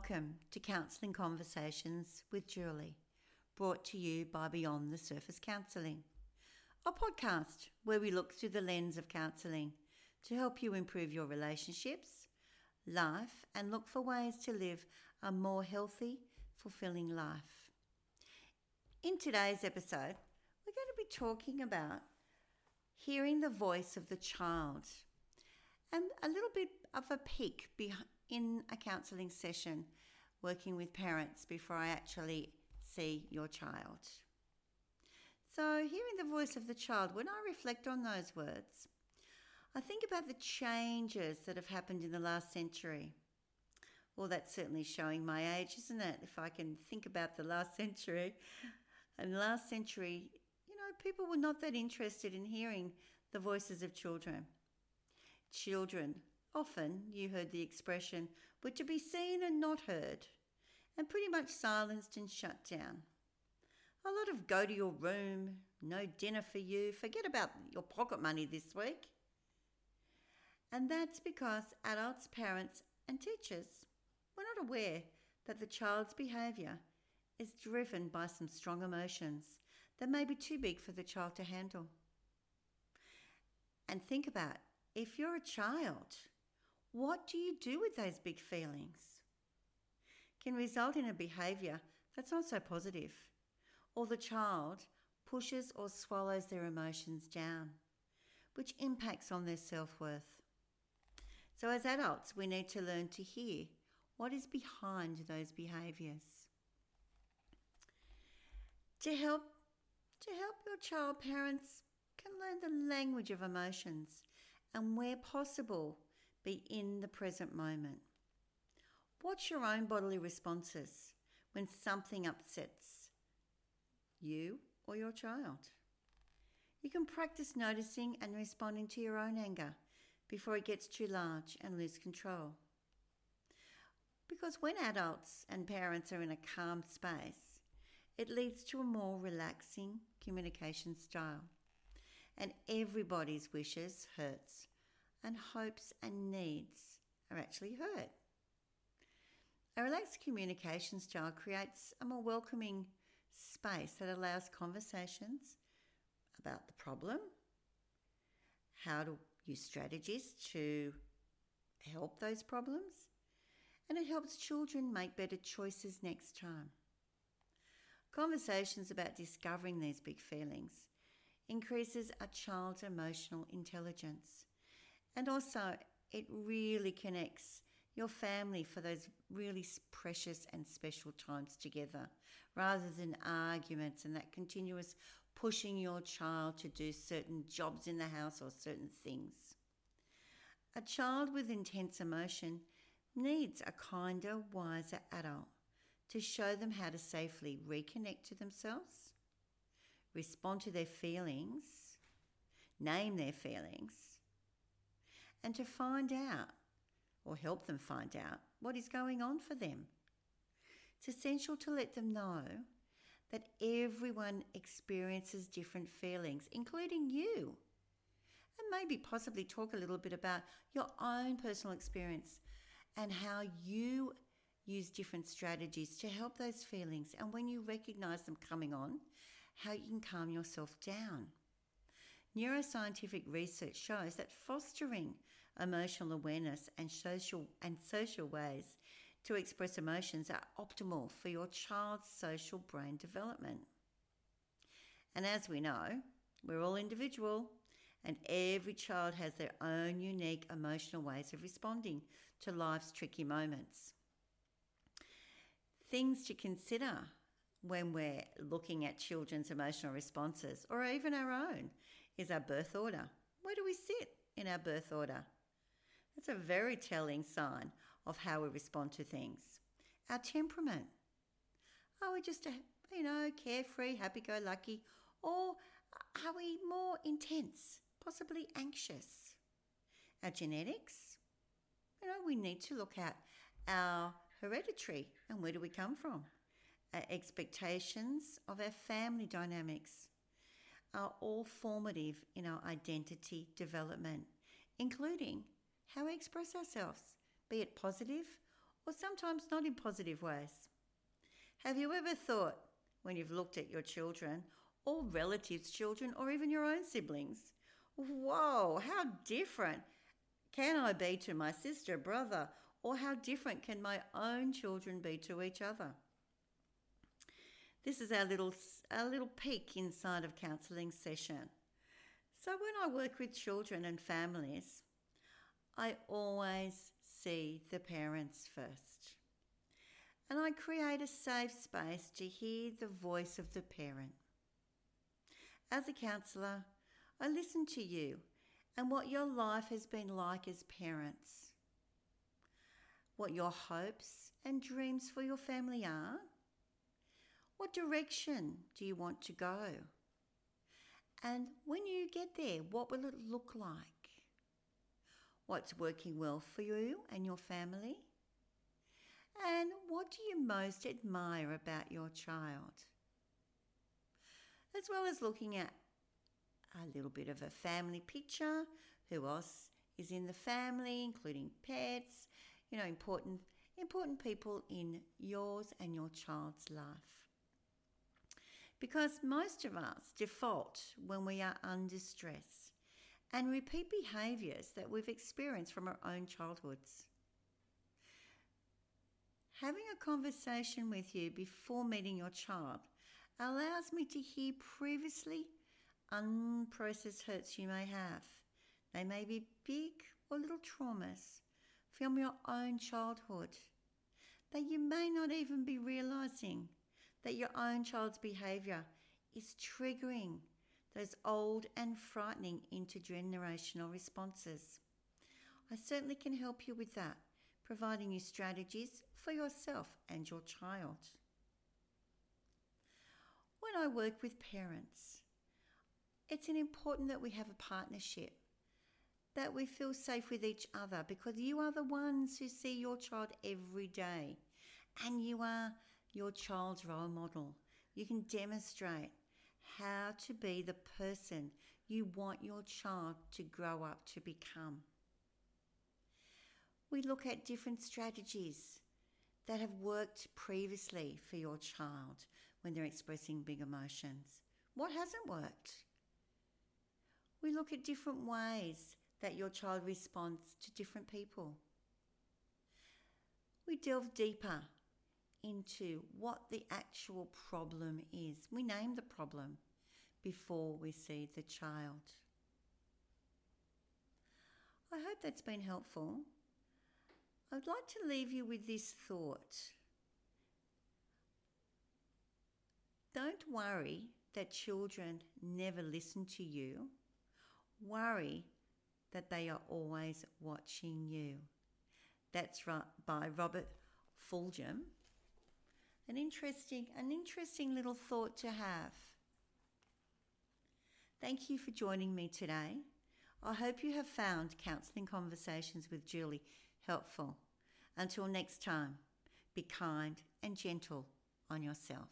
Welcome to Counselling Conversations with Julie, brought to you by Beyond the Surface Counselling, a podcast where we look through the lens of counselling to help you improve your relationships, life, and look for ways to live a more healthy, fulfilling life. In today's episode, we're going to be talking about hearing the voice of the child and a little bit of a peek behind in a counselling session working with parents before I actually see your child. So, hearing the voice of the child, when I reflect on those words, I think about the changes that have happened in the last century. Well, that's certainly showing my age, isn't it? If I can think about the last century. And last century, you know, people were not that interested in hearing the voices of children. Children Often you heard the expression, were to be seen and not heard, and pretty much silenced and shut down. A lot of go to your room, no dinner for you, forget about your pocket money this week. And that's because adults, parents, and teachers were not aware that the child's behaviour is driven by some strong emotions that may be too big for the child to handle. And think about if you're a child what do you do with those big feelings? Can result in a behaviour that's not so positive, or the child pushes or swallows their emotions down, which impacts on their self worth. So, as adults, we need to learn to hear what is behind those behaviours. To help, to help your child, parents can learn the language of emotions and, where possible, be in the present moment. Watch your own bodily responses when something upsets you or your child. You can practice noticing and responding to your own anger before it gets too large and lose control. Because when adults and parents are in a calm space, it leads to a more relaxing communication style. And everybody's wishes hurts and hopes and needs are actually heard. A relaxed communication style creates a more welcoming space that allows conversations about the problem, how to use strategies to help those problems, and it helps children make better choices next time. Conversations about discovering these big feelings increases a child's emotional intelligence and also, it really connects your family for those really precious and special times together rather than arguments and that continuous pushing your child to do certain jobs in the house or certain things. A child with intense emotion needs a kinder, wiser adult to show them how to safely reconnect to themselves, respond to their feelings, name their feelings, and to find out or help them find out what is going on for them. It's essential to let them know that everyone experiences different feelings, including you. And maybe possibly talk a little bit about your own personal experience and how you use different strategies to help those feelings. And when you recognize them coming on, how you can calm yourself down. Neuroscientific research shows that fostering emotional awareness and social and social ways to express emotions are optimal for your child's social brain development. And as we know, we're all individual and every child has their own unique emotional ways of responding to life's tricky moments. Things to consider when we're looking at children's emotional responses, or even our own, is our birth order. Where do we sit in our birth order? That's a very telling sign of how we respond to things. Our temperament. Are we just, a, you know, carefree, happy go lucky? Or are we more intense, possibly anxious? Our genetics. You know, we need to look at our hereditary and where do we come from? Our expectations of our family dynamics are all formative in our identity development, including how we express ourselves, be it positive or sometimes not in positive ways. Have you ever thought, when you've looked at your children, or relatives' children, or even your own siblings, whoa, how different can I be to my sister, brother, or how different can my own children be to each other? This is our little, our little peek inside of counselling session. So, when I work with children and families, I always see the parents first. And I create a safe space to hear the voice of the parent. As a counsellor, I listen to you and what your life has been like as parents, what your hopes and dreams for your family are. What direction do you want to go? And when you get there, what will it look like? What's working well for you and your family? And what do you most admire about your child? As well as looking at a little bit of a family picture, who else is in the family, including pets, you know, important important people in yours and your child's life. Because most of us default when we are under stress and repeat behaviours that we've experienced from our own childhoods. Having a conversation with you before meeting your child allows me to hear previously unprocessed hurts you may have. They may be big or little traumas from your own childhood that you may not even be realizing that your own child's behavior is triggering those old and frightening intergenerational responses. I certainly can help you with that, providing you strategies for yourself and your child. When I work with parents, it's important that we have a partnership, that we feel safe with each other because you are the ones who see your child every day and you are your child's role model. You can demonstrate how to be the person you want your child to grow up to become. We look at different strategies that have worked previously for your child when they're expressing big emotions. What hasn't worked? We look at different ways that your child responds to different people. We delve deeper into what the actual problem is. We name the problem before we see the child. I hope that's been helpful. I'd like to leave you with this thought. Don't worry that children never listen to you. Worry that they are always watching you. That's right by Robert Fulghum an interesting, an interesting little thought to have. Thank you for joining me today. I hope you have found counselling conversations with Julie helpful. Until next time, be kind and gentle on yourself.